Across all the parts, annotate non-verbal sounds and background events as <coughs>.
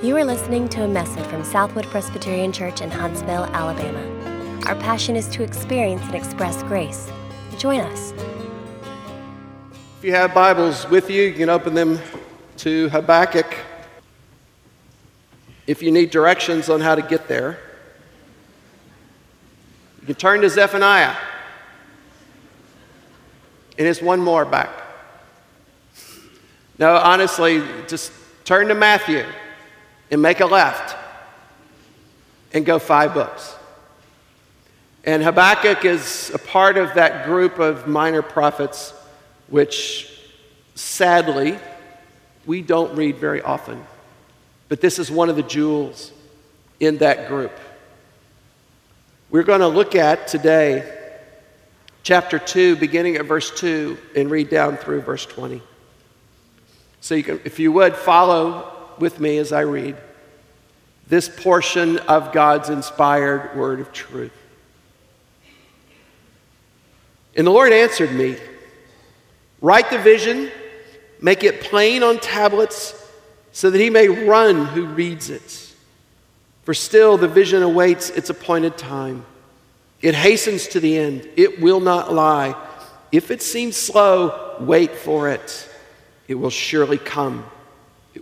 You are listening to a message from Southwood Presbyterian Church in Huntsville, Alabama. Our passion is to experience and express grace. Join us. If you have Bibles with you, you can open them to Habakkuk. If you need directions on how to get there, you can turn to Zephaniah. And it's one more back. No, honestly, just turn to Matthew and make a left and go five books. And Habakkuk is a part of that group of minor prophets, which sadly we don't read very often. But this is one of the jewels in that group. We're going to look at today chapter 2, beginning at verse 2, and read down through verse 20. So, you can, if you would, follow with me as I read this portion of God's inspired word of truth. And the Lord answered me Write the vision, make it plain on tablets, so that he may run who reads it. For still the vision awaits its appointed time. It hastens to the end, it will not lie. If it seems slow, wait for it. It will surely come,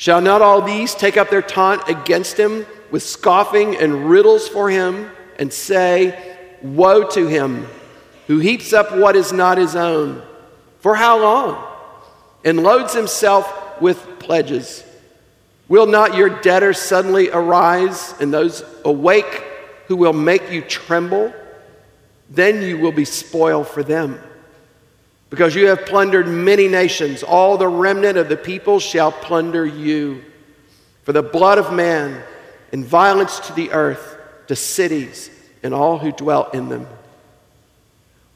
Shall not all these take up their taunt against him with scoffing and riddles for him and say, Woe to him who heaps up what is not his own? For how long? And loads himself with pledges. Will not your debtors suddenly arise and those awake who will make you tremble? Then you will be spoil for them because you have plundered many nations. All the remnant of the people shall plunder you. For the blood of man and violence to the earth, to cities and all who dwell in them.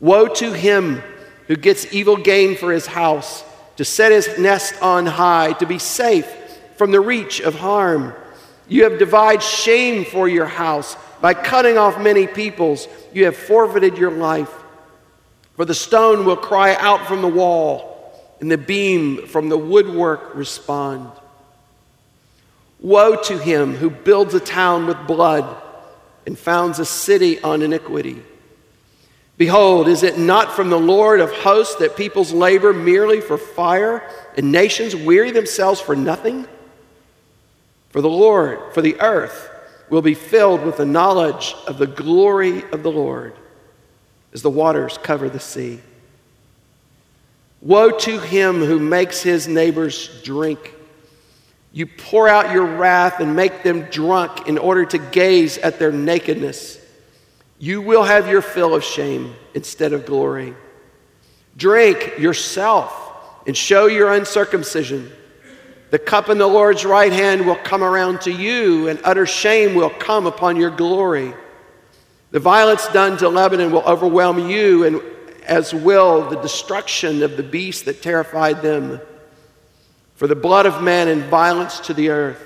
Woe to him who gets evil gain for his house, to set his nest on high, to be safe from the reach of harm. You have divided shame for your house. By cutting off many peoples, you have forfeited your life. For the stone will cry out from the wall, and the beam from the woodwork respond. Woe to him who builds a town with blood and founds a city on iniquity. Behold, is it not from the Lord of hosts that peoples labor merely for fire and nations weary themselves for nothing? For the Lord, for the earth will be filled with the knowledge of the glory of the Lord as the waters cover the sea. Woe to him who makes his neighbors drink. You pour out your wrath and make them drunk in order to gaze at their nakedness. You will have your fill of shame instead of glory. Drink yourself and show your uncircumcision. The cup in the Lord's right hand will come around to you, and utter shame will come upon your glory. The violence done to Lebanon will overwhelm you, and as will the destruction of the beast that terrified them. For the blood of man and violence to the earth,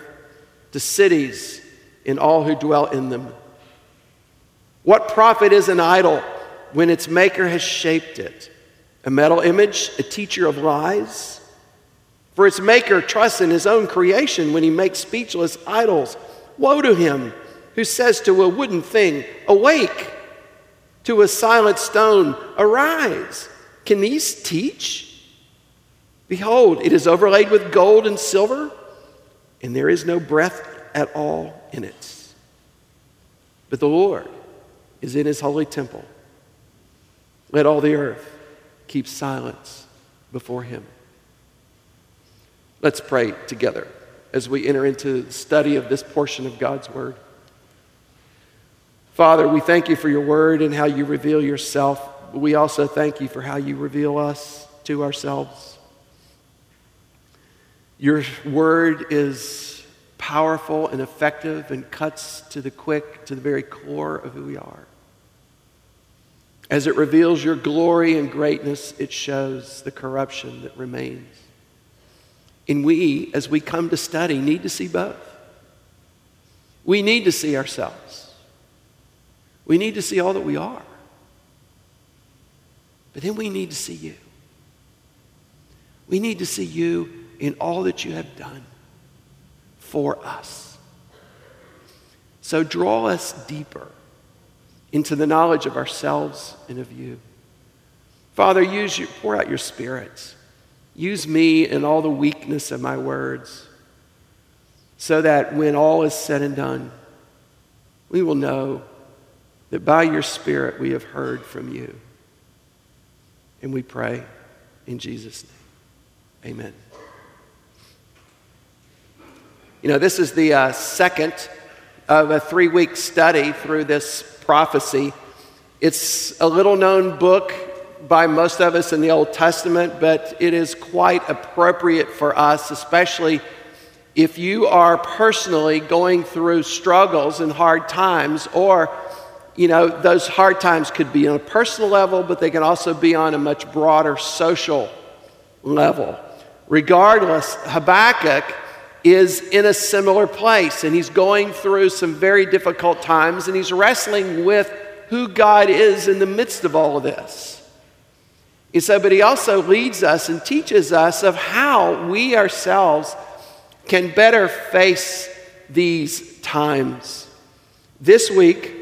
to cities and all who dwell in them. What profit is an idol when its maker has shaped it? A metal image, a teacher of lies? For its maker trusts in his own creation when he makes speechless idols. Woe to him! Who says to a wooden thing, Awake, to a silent stone, Arise. Can these teach? Behold, it is overlaid with gold and silver, and there is no breath at all in it. But the Lord is in his holy temple. Let all the earth keep silence before him. Let's pray together as we enter into the study of this portion of God's word. Father, we thank you for your word and how you reveal yourself. We also thank you for how you reveal us to ourselves. Your word is powerful and effective and cuts to the quick, to the very core of who we are. As it reveals your glory and greatness, it shows the corruption that remains. And we, as we come to study, need to see both. We need to see ourselves. We need to see all that we are. But then we need to see you. We need to see you in all that you have done for us. So draw us deeper into the knowledge of ourselves and of you. Father, use you, pour out your spirits. Use me in all the weakness of my words so that when all is said and done, we will know that by your Spirit we have heard from you. And we pray in Jesus' name. Amen. You know, this is the uh, second of a three week study through this prophecy. It's a little known book by most of us in the Old Testament, but it is quite appropriate for us, especially if you are personally going through struggles and hard times, or, you know, those hard times could be on a personal level, but they can also be on a much broader social level. Regardless, Habakkuk is in a similar place and he's going through some very difficult times and he's wrestling with who God is in the midst of all of this. And so, but he also leads us and teaches us of how we ourselves can better face these times. This week,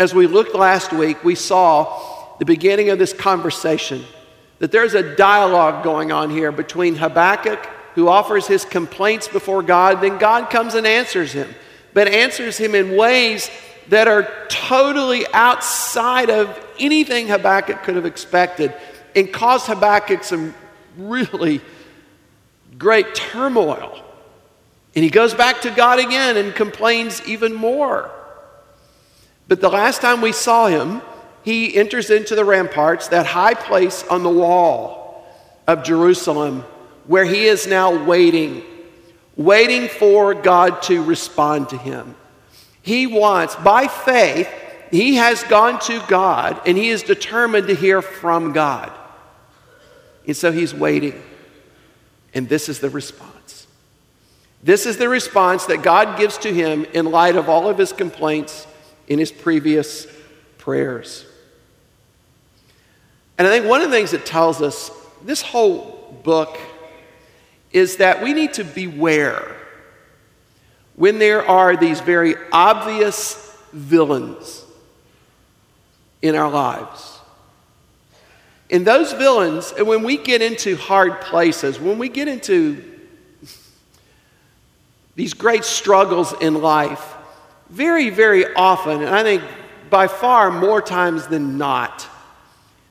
as we looked last week, we saw the beginning of this conversation that there's a dialogue going on here between Habakkuk who offers his complaints before God, then God comes and answers him, but answers him in ways that are totally outside of anything Habakkuk could have expected and caused Habakkuk some really great turmoil. And he goes back to God again and complains even more. But the last time we saw him, he enters into the ramparts, that high place on the wall of Jerusalem where he is now waiting, waiting for God to respond to him. He wants, by faith, he has gone to God and he is determined to hear from God. And so he's waiting. And this is the response. This is the response that God gives to him in light of all of his complaints in his previous prayers. And I think one of the things it tells us, this whole book is that we need to beware when there are these very obvious villains in our lives. And those villains, and when we get into hard places, when we get into these great struggles in life, very, very often, and I think by far more times than not,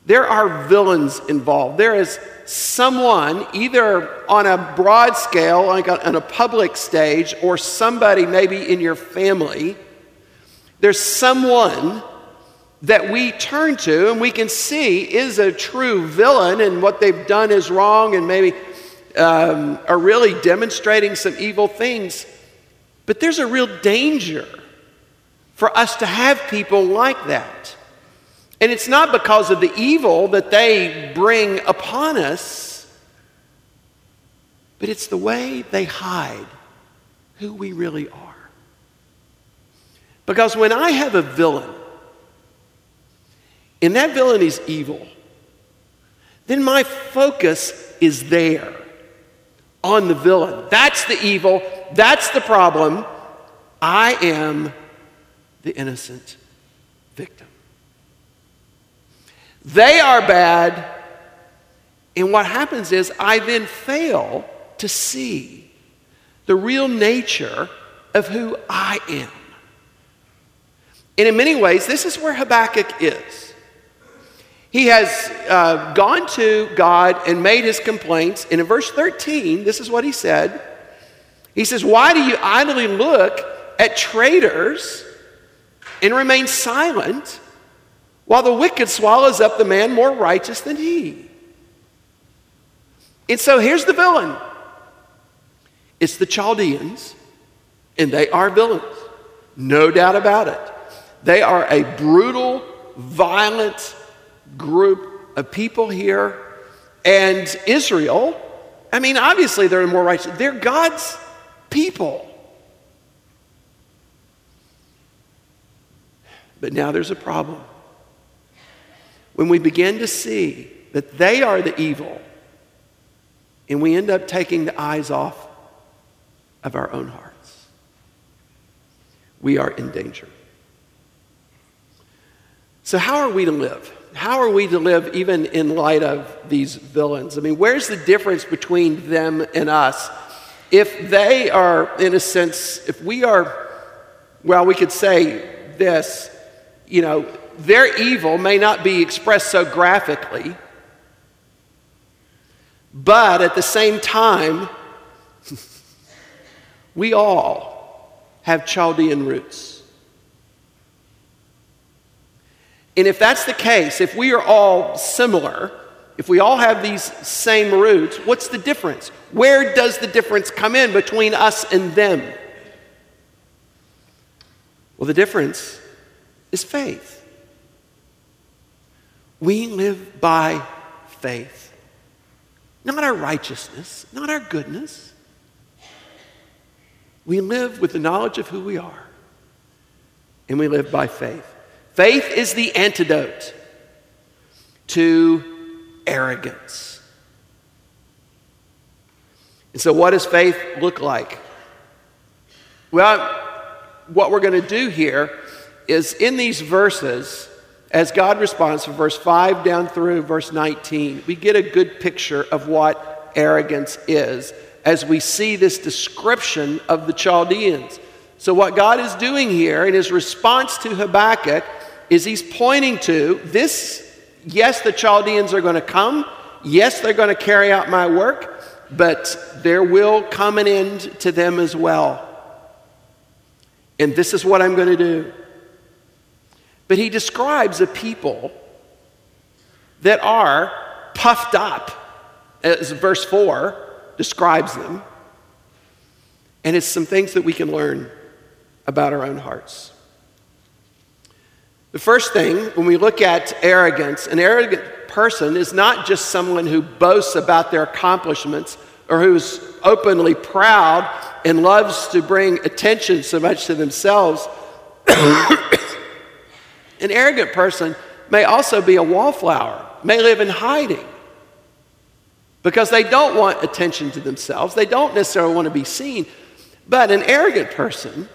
there are villains involved. There is someone, either on a broad scale, like on a public stage, or somebody maybe in your family, there's someone that we turn to and we can see is a true villain and what they've done is wrong and maybe um, are really demonstrating some evil things. But there's a real danger for us to have people like that. And it's not because of the evil that they bring upon us, but it's the way they hide who we really are. Because when I have a villain, and that villain is evil, then my focus is there on the villain. That's the evil, that's the problem. I am the innocent victim. They are bad. And what happens is I then fail to see the real nature of who I am. And in many ways, this is where Habakkuk is. He has uh, gone to God and made his complaints. And in verse 13, this is what he said He says, Why do you idly look at traitors and remain silent? while the wicked swallows up the man more righteous than he. And so here's the villain it's the Chaldeans And they are villains, no doubt about it. They are a brutal, violent group of people here. And Israel, I mean, obviously they're more righteous. They're God's people. But now there's a problem. When we begin to see that they are the evil, and we end up taking the eyes off of our own hearts, we are in danger. So, how are we to live? How are we to live even in light of these villains? I mean, where's the difference between them and us? If they are, in a sense, if we are, well, we could say this, you know, their evil may not be expressed so graphically, but at the same time, <laughs> we all have Chaldean roots. And if that's the case, if we are all similar, if we all have these same roots, what's the difference? Where does the difference come in between us and them? Well, the difference is faith. We live by faith, not our righteousness, not our goodness. We live with the knowledge of who we are, and we live by faith. Faith is the antidote to arrogance. And so, what does faith look like? Well, what we're going to do here is in these verses, as God responds from verse 5 down through verse 19, we get a good picture of what arrogance is as we see this description of the Chaldeans. So, what God is doing here in his response to Habakkuk is he's pointing to this yes, the Chaldeans are going to come. Yes, they're going to carry out my work, but there will come an end to them as well. And this is what I'm going to do. But he describes a people that are puffed up, as verse 4 describes them. And it's some things that we can learn about our own hearts. The first thing, when we look at arrogance, an arrogant person is not just someone who boasts about their accomplishments or who's openly proud and loves to bring attention so much to themselves. An arrogant person may also be a wallflower, may live in hiding because they don't want attention to themselves. They don't necessarily want to be seen. But an arrogant person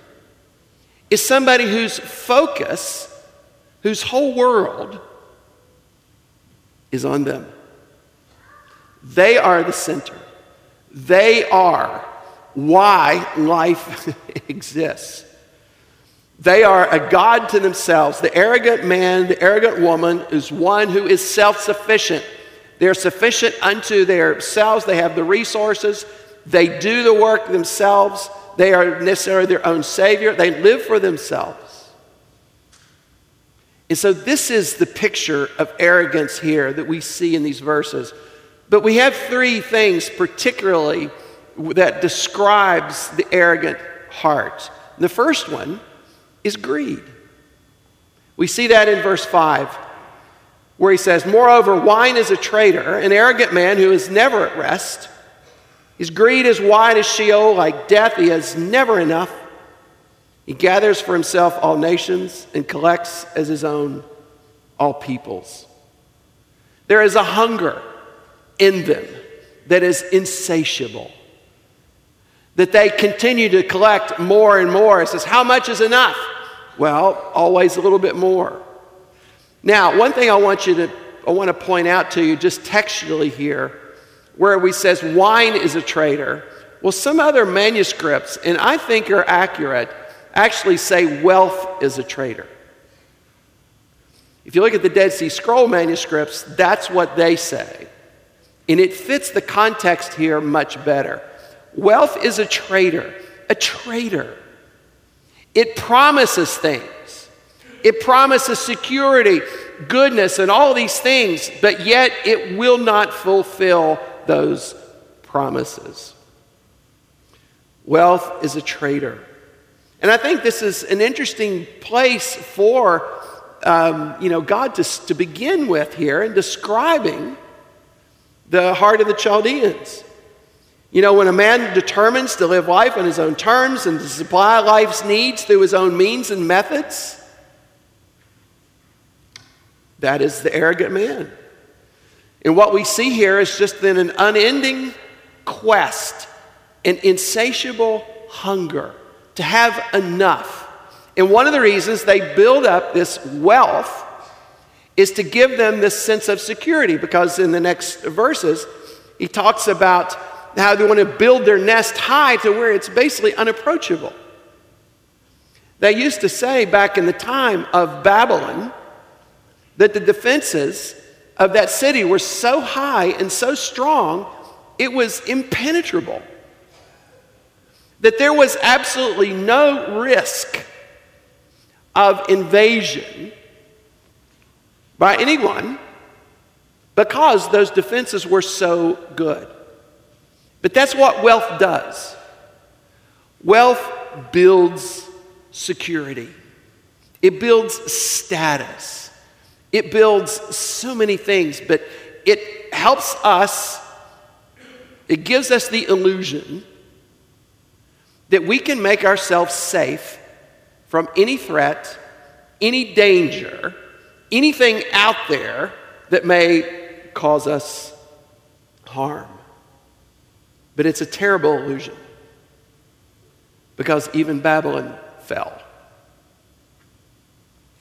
is somebody whose focus, whose whole world is on them. They are the center. They are why life <laughs> exists. They are a God to themselves. The arrogant man, the arrogant woman is one who is self sufficient. They're sufficient unto themselves. They have the resources. They do the work themselves. They are necessarily their own Savior. They live for themselves. And so, this is the picture of arrogance here that we see in these verses. But we have three things particularly that describes the arrogant heart. The first one is greed. We see that in verse 5, where he says, Moreover, wine is a traitor, an arrogant man who is never at rest. His greed is wide as Sheol, like death. He has never enough. He gathers for himself all nations and collects as his own all peoples. There is a hunger in them that is insatiable that they continue to collect more and more. It says, How much is enough? Well, always a little bit more. Now, one thing I want you to I want to point out to you just textually here, where we says wine is a traitor. Well, some other manuscripts, and I think are accurate, actually say wealth is a traitor. If you look at the Dead Sea Scroll manuscripts, that's what they say. And it fits the context here much better. Wealth is a traitor, a traitor. It promises things, it promises security, goodness, and all these things, but yet it will not fulfill those promises. Wealth is a traitor. And I think this is an interesting place for um, you know, God to, to begin with here in describing the heart of the Chaldeans. You know, when a man determines to live life on his own terms and to supply life's needs through his own means and methods, that is the arrogant man. And what we see here is just then an unending quest, an insatiable hunger to have enough and one of the reasons they build up this wealth is to give them this sense of security, because in the next verses, he talks about how they want to build their nest high to where it's basically unapproachable. They used to say back in the time of Babylon that the defenses of that city were so high and so strong, it was impenetrable. That there was absolutely no risk of invasion by anyone because those defenses were so good. But that's what wealth does. Wealth builds security, it builds status, it builds so many things, but it helps us, it gives us the illusion that we can make ourselves safe from any threat, any danger, anything out there that may cause us harm. But it's a terrible illusion because even Babylon fell.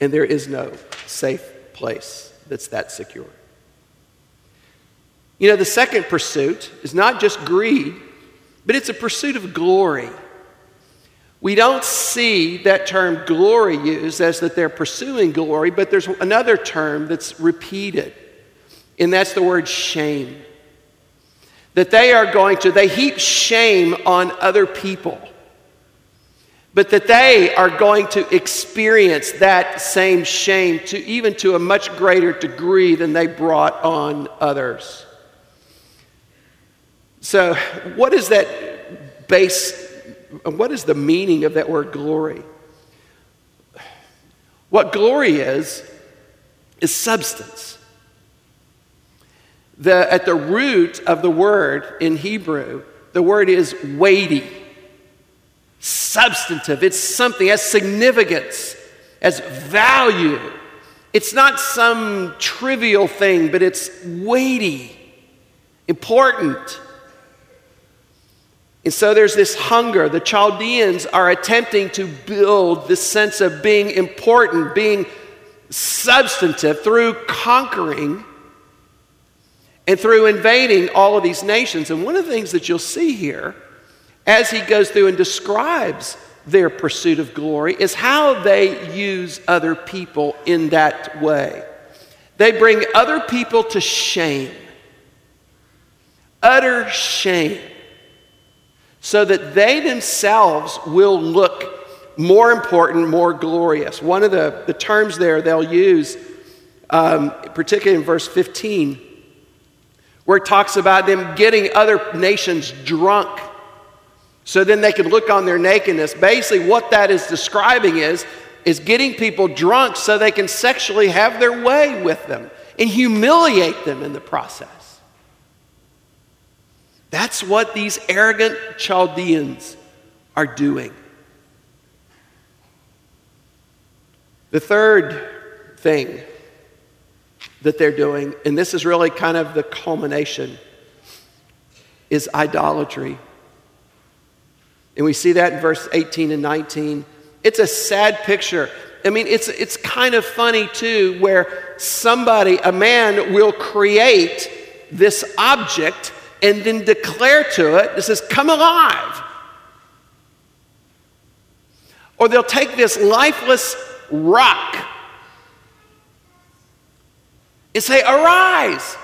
And there is no safe place that's that secure. You know, the second pursuit is not just greed, but it's a pursuit of glory. We don't see that term glory used as that they're pursuing glory, but there's another term that's repeated, and that's the word shame. That they are going to, they heap shame on other people, but that they are going to experience that same shame to even to a much greater degree than they brought on others. So, what is that base what is the meaning of that word glory? What glory is, is substance. The, at the root of the word in Hebrew, the word is weighty, substantive. It's something, has significance, as value. It's not some trivial thing, but it's weighty, important. And so there's this hunger. The Chaldeans are attempting to build this sense of being important, being substantive through conquering and through invading all of these nations. And one of the things that you'll see here as he goes through and describes their pursuit of glory is how they use other people in that way. They bring other people to shame, utter shame so that they themselves will look more important, more glorious. One of the, the terms there they'll use, um, particularly in verse 15, where it talks about them getting other nations drunk so then they can look on their nakedness. Basically, what that is describing is, is getting people drunk so they can sexually have their way with them and humiliate them in the process. That's what these arrogant Chaldeans are doing. The third thing that they're doing, and this is really kind of the culmination, is idolatry. And we see that in verse 18 and 19. It's a sad picture. I mean, it's, it's kind of funny too, where somebody, a man, will create this object and then declare to it, this says, come alive. Or they'll take this lifeless rock and say, arise.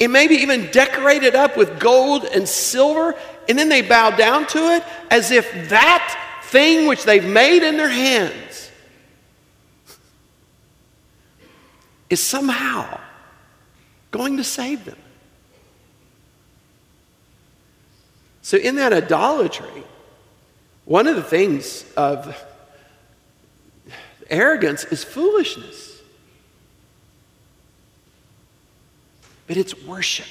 And maybe even decorate it up with gold and silver, and then they bow down to it as if that thing which they've made in their hands is somehow going to save them. So, in that idolatry, One of the things of arrogance is foolishness, but it's worship.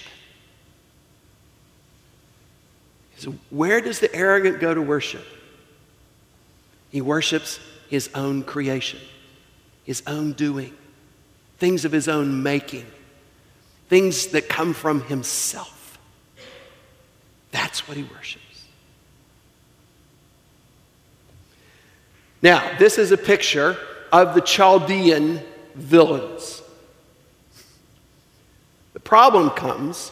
So, where does the arrogant go to worship? He worships his own creation, his own doing, things of his own making, things that come from himself. That's what he worships. Now, this is a picture of the Chaldean villains. Problem comes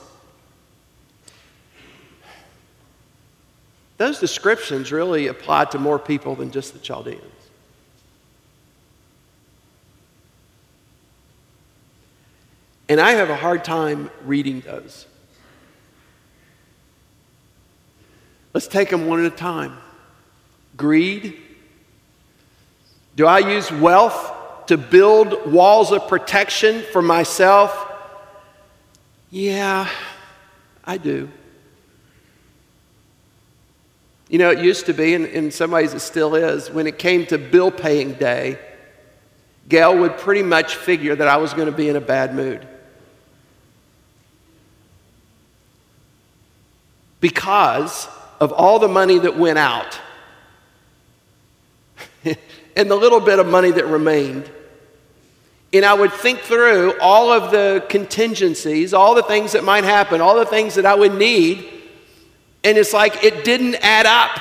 those descriptions really apply to more people than just the Chaldeans. And I have a hard time reading those. Let's take them one at a time. Greed, do I use wealth to build walls of protection for myself? Yeah, I do. You know, it used to be, and in some ways it still is, when it came to bill paying day, Gail would pretty much figure that I was going to be in a bad mood. Because of all the money that went out. <laughs> and the little bit of money that remained. And I would think through all of the contingencies, all the things that might happen, all the things that I would need. And it's like it didn't add up.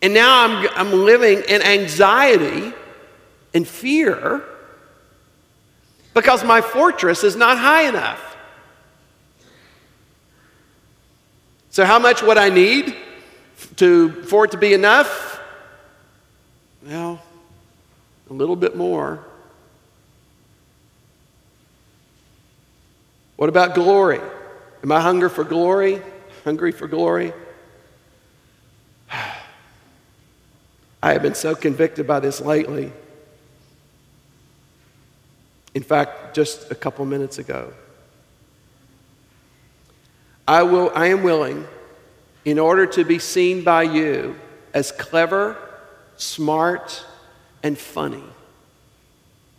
And now I'm, I'm living in anxiety and fear because my fortress is not high enough. So, how much would I need to, for it to be enough? Well, a little bit more. What about glory? Am I hungry for glory? Hungry for glory? <sighs> I have been so convicted by this lately. In fact, just a couple minutes ago. I, will, I am willing, in order to be seen by you as clever smart, and funny,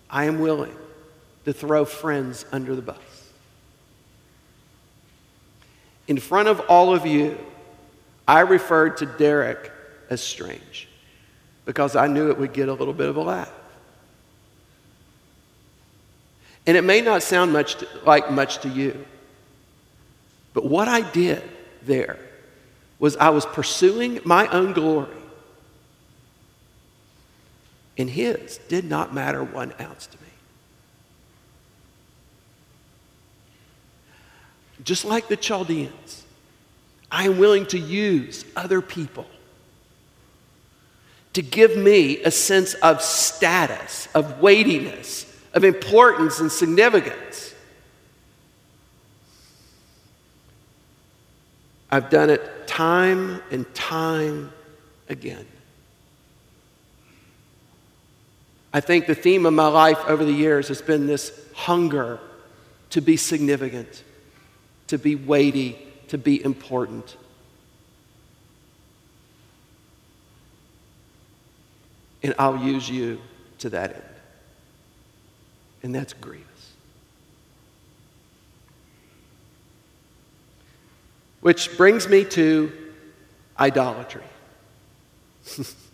I am willing to throw friends under the bus. In front of all of you, I referred to Derek as strange because I knew it would get a little bit of a laugh. And it may not sound much to, like much to you, but what I did there was I was pursuing my own glory and his did not matter one ounce to me. Just like the Chaldeans, I am willing to use other people to give me a sense of status, of weightiness, of importance and significance. I've done it time and time again. I think the theme of my life over the years has been this hunger to be significant, to be weighty, to be important. And I'll use you to that end. And that's grievous. Which brings me to idolatry. <laughs>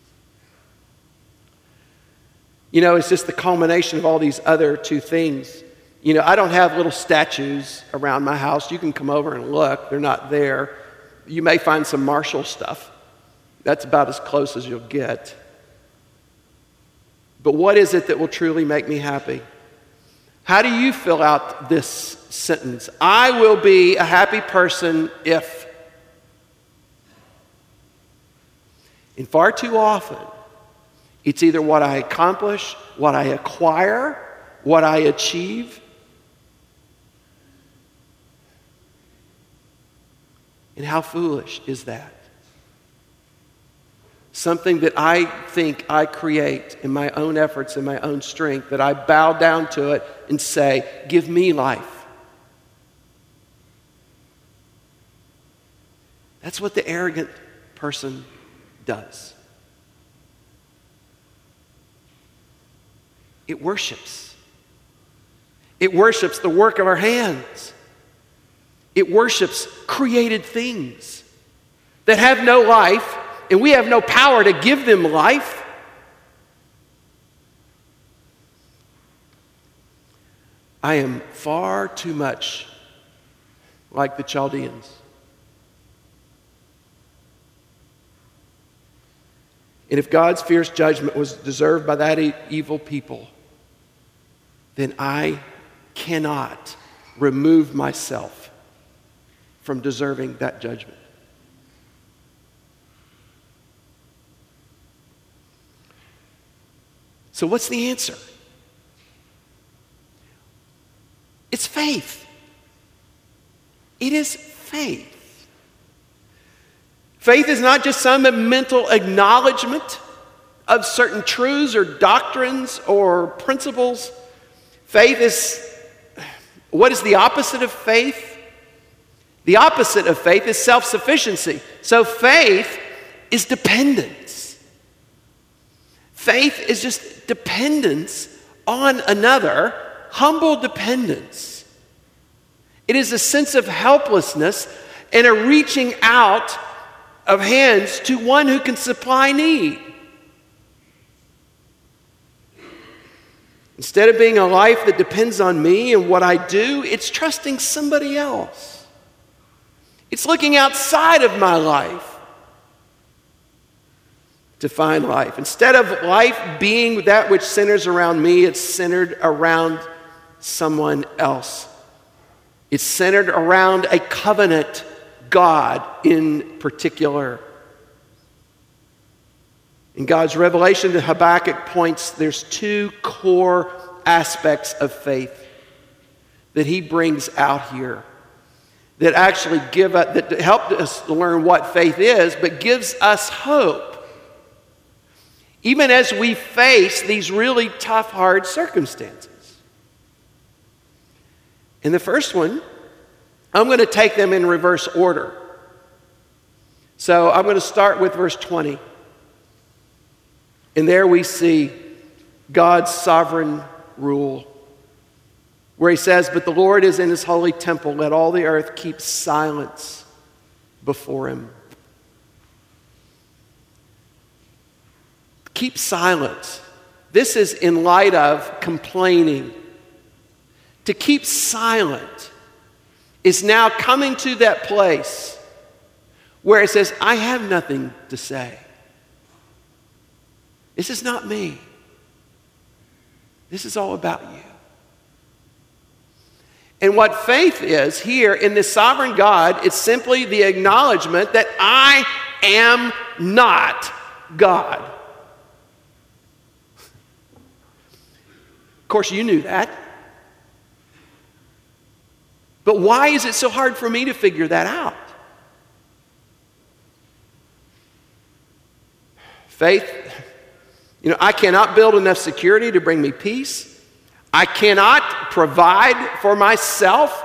You know, it's just the culmination of all these other two things. You know, I don't have little statues around my house. You can come over and look, they're not there. You may find some Marshall stuff. That's about as close as you'll get. But what is it that will truly make me happy? How do you fill out this sentence? I will be a happy person if. And far too often, it's either what I accomplish, what I acquire, what I achieve. And how foolish is that? Something that I think I create in my own efforts and my own strength, that I bow down to it and say, Give me life. That's what the arrogant person does. It worships. It worships the work of our hands. It worships created things that have no life, and we have no power to give them life. I am far too much like the Chaldeans. And if God's fierce judgment was deserved by that evil people, then I cannot remove myself from deserving that judgment. So, what's the answer? It's faith. It is faith. Faith is not just some mental acknowledgement of certain truths or doctrines or principles. Faith is what is the opposite of faith? The opposite of faith is self sufficiency. So faith is dependence. Faith is just dependence on another, humble dependence. It is a sense of helplessness and a reaching out of hands to one who can supply need. Instead of being a life that depends on me and what I do, it's trusting somebody else. It's looking outside of my life to find life. Instead of life being that which centers around me, it's centered around someone else. It's centered around a covenant God in particular. In God's revelation to Habakkuk points there's two core aspects of faith that he brings out here that actually give us, that help us learn what faith is, but gives us hope. Even as we face these really tough, hard circumstances. In the first one, I'm going to take them in reverse order. So I'm going to start with verse 20. And there we see God's sovereign rule, where he says, But the Lord is in his holy temple. Let all the earth keep silence before him. Keep silence. This is in light of complaining. To keep silent is now coming to that place where it says, I have nothing to say. This is not me. This is all about you. And what faith is here in this sovereign God, it's simply the acknowledgement that I am not God. Of course, you knew that. But why is it so hard for me to figure that out? Faith you know, I cannot build enough security to bring me peace. I cannot provide for myself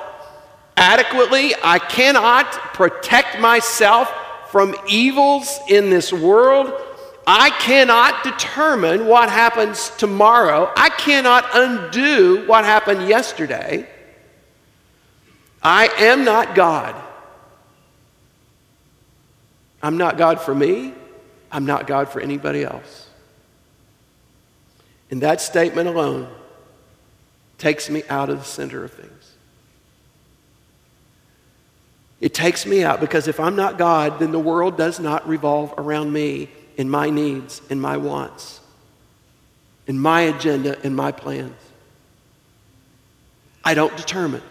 adequately. I cannot protect myself from evils in this world. I cannot determine what happens tomorrow. I cannot undo what happened yesterday. I am not God. I'm not God for me. I'm not God for anybody else. And that statement alone takes me out of the center of things. It takes me out because if I'm not God, then the world does not revolve around me and my needs and my wants and my agenda and my plans. I don't determine.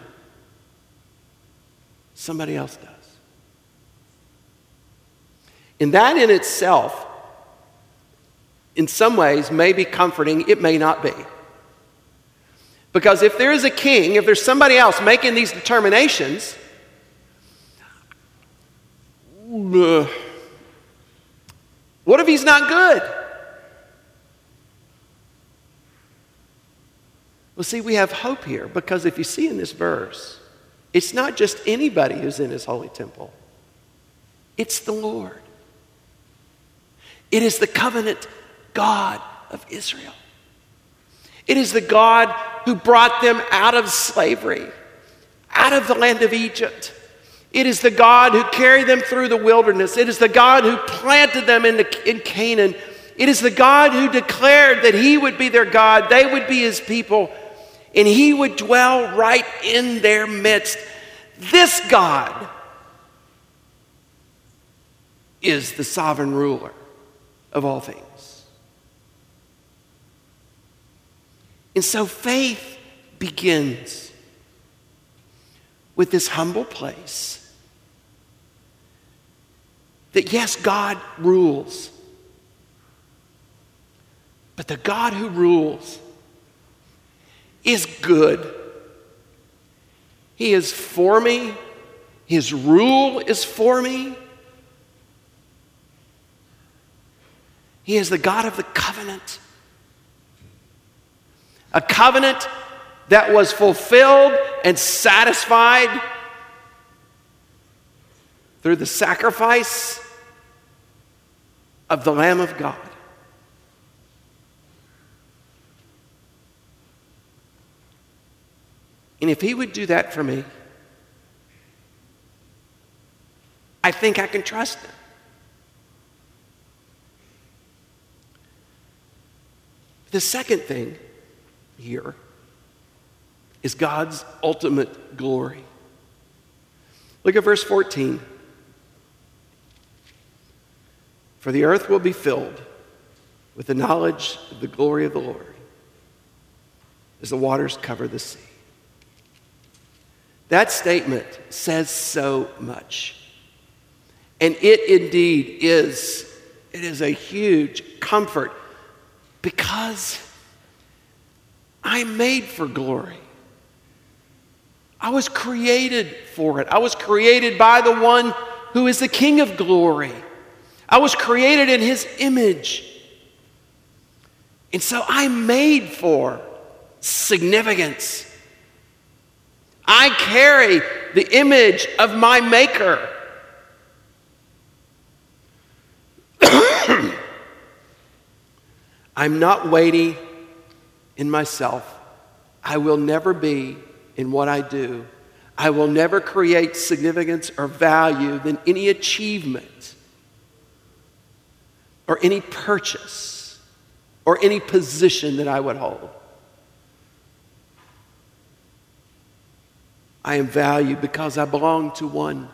Somebody else does. And that in itself in some ways may be comforting, it may not be. Because if there is a king, if there's somebody else making these determinations, uh, what if he's not good? Well, see, we have hope here because if you see in this verse, it's not just anybody who's in his holy temple, it's the Lord. It is the covenant God of Israel. It is the God who brought them out of slavery, out of the land of Egypt. It is the God who carried them through the wilderness. It is the God who planted them in, the, in Canaan. It is the God who declared that He would be their God, they would be His people, and He would dwell right in their midst. This God is the sovereign ruler of all things. And so faith begins with this humble place that yes, God rules, but the God who rules is good. He is for me, His rule is for me. He is the God of the covenant. A covenant that was fulfilled and satisfied through the sacrifice of the Lamb of God. And if He would do that for me, I think I can trust Him. The second thing here is God's ultimate glory. Look at verse 14. For the earth will be filled with the knowledge of the glory of the Lord as the waters cover the sea. That statement says so much. And it indeed is it is a huge comfort because I'm made for glory. I was created for it. I was created by the one who is the King of glory. I was created in his image. And so I'm made for significance. I carry the image of my Maker. <coughs> I'm not weighty in myself. I will never be in what I do. I will never create significance or value than any achievement or any purchase or any position that I would hold. I am valued because I belong to one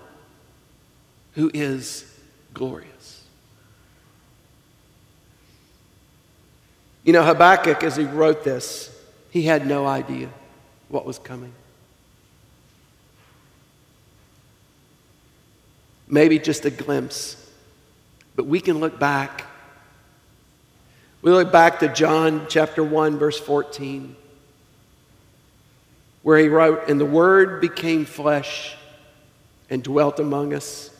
who is glorious. You know, Habakkuk, as he wrote this, he had no idea what was coming. Maybe just a glimpse, but we can look back. We look back to John chapter 1, verse 14, where he wrote, And the Word became flesh and dwelt among us.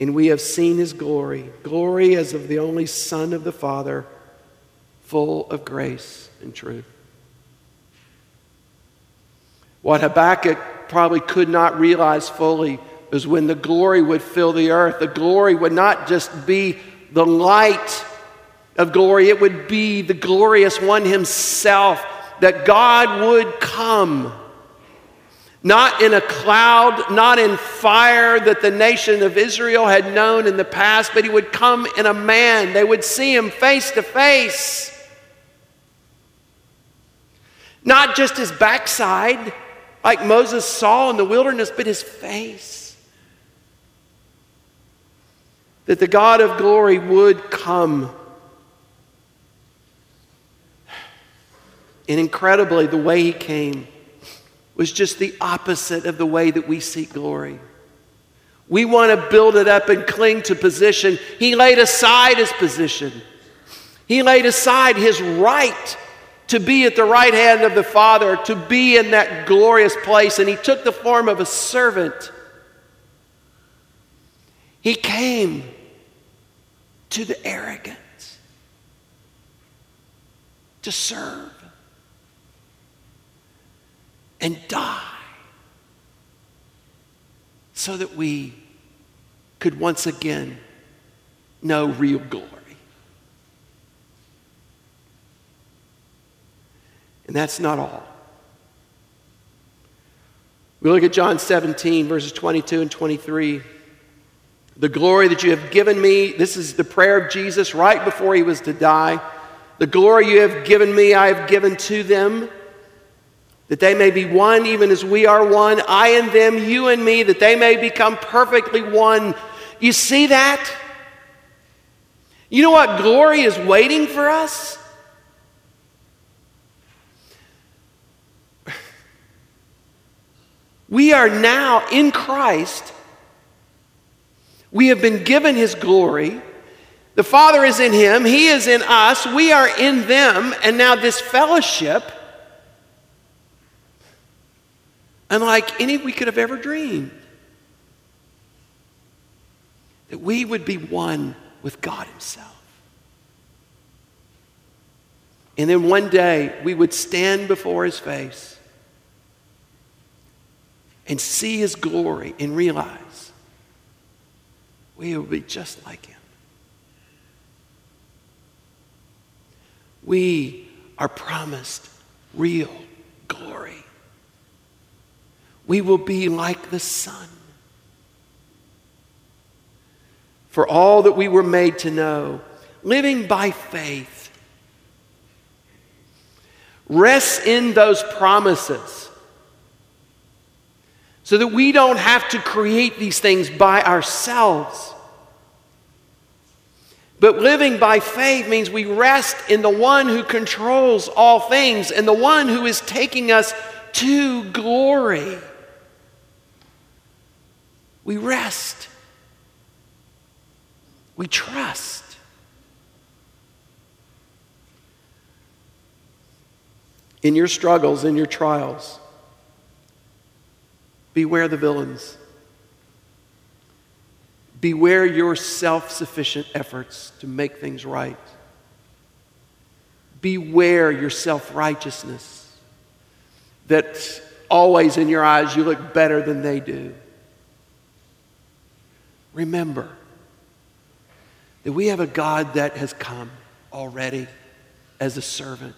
And we have seen his glory, glory as of the only Son of the Father full of grace and truth. What Habakkuk probably could not realize fully was when the glory would fill the earth. The glory would not just be the light of glory, it would be the glorious one himself, that God would come. Not in a cloud, not in fire that the nation of Israel had known in the past, but he would come in a man. They would see him face to face. Not just his backside, like Moses saw in the wilderness, but his face. That the God of glory would come. And incredibly, the way he came was just the opposite of the way that we seek glory. We want to build it up and cling to position. He laid aside his position, he laid aside his right to be at the right hand of the Father, to be in that glorious place. And he took the form of a servant. He came to the arrogant to serve and die so that we could once again know real glory. And that's not all. We look at John 17, verses 22 and 23. The glory that you have given me, this is the prayer of Jesus right before he was to die. The glory you have given me, I have given to them, that they may be one, even as we are one, I and them, you and me, that they may become perfectly one. You see that? You know what glory is waiting for us? We are now in Christ. We have been given his glory. The Father is in him, he is in us, we are in them, and now this fellowship, unlike any we could have ever dreamed, that we would be one with God Himself. And then one day we would stand before His face and see his glory and realize we will be just like him. We are promised real glory. We will be like the Son. For all that we were made to know, living by faith, rests in those promises so that we don't have to create these things by ourselves. But living by faith means we rest in the one who controls all things and the one who is taking us to glory. We rest. We trust. In your struggles, in your trials, Beware the villains. Beware your self sufficient efforts to make things right. Beware your self righteousness that always in your eyes you look better than they do. Remember that we have a God that has come already as a servant.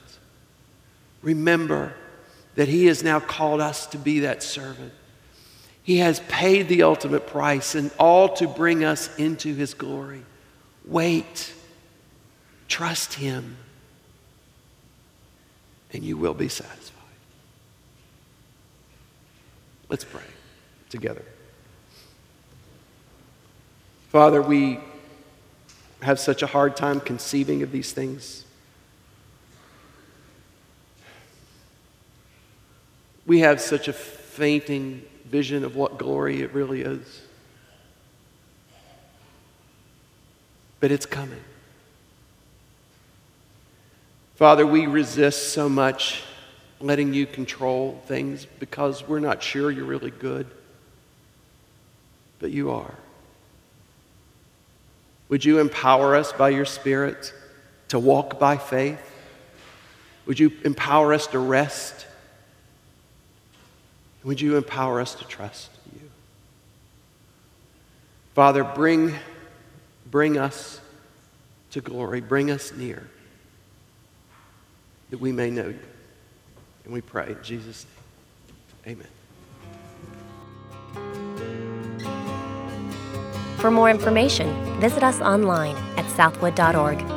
Remember that He has now called us to be that servant. He has paid the ultimate price and all to bring us into His glory. Wait, trust Him, and you will be satisfied. Let's pray together. Father, we have such a hard time conceiving of these things. We have such a fainting vision of what glory it really is. But it's coming. Father, we resist so much letting you control things because we're not sure you're really good. But you are. Would you empower us by your Spirit to walk by faith? Would you empower us to rest would you empower us to trust you? Father, bring, bring us to glory, bring us near, that we may know you. And we pray in Jesus' name. Amen. For more information, visit us online at southwood.org.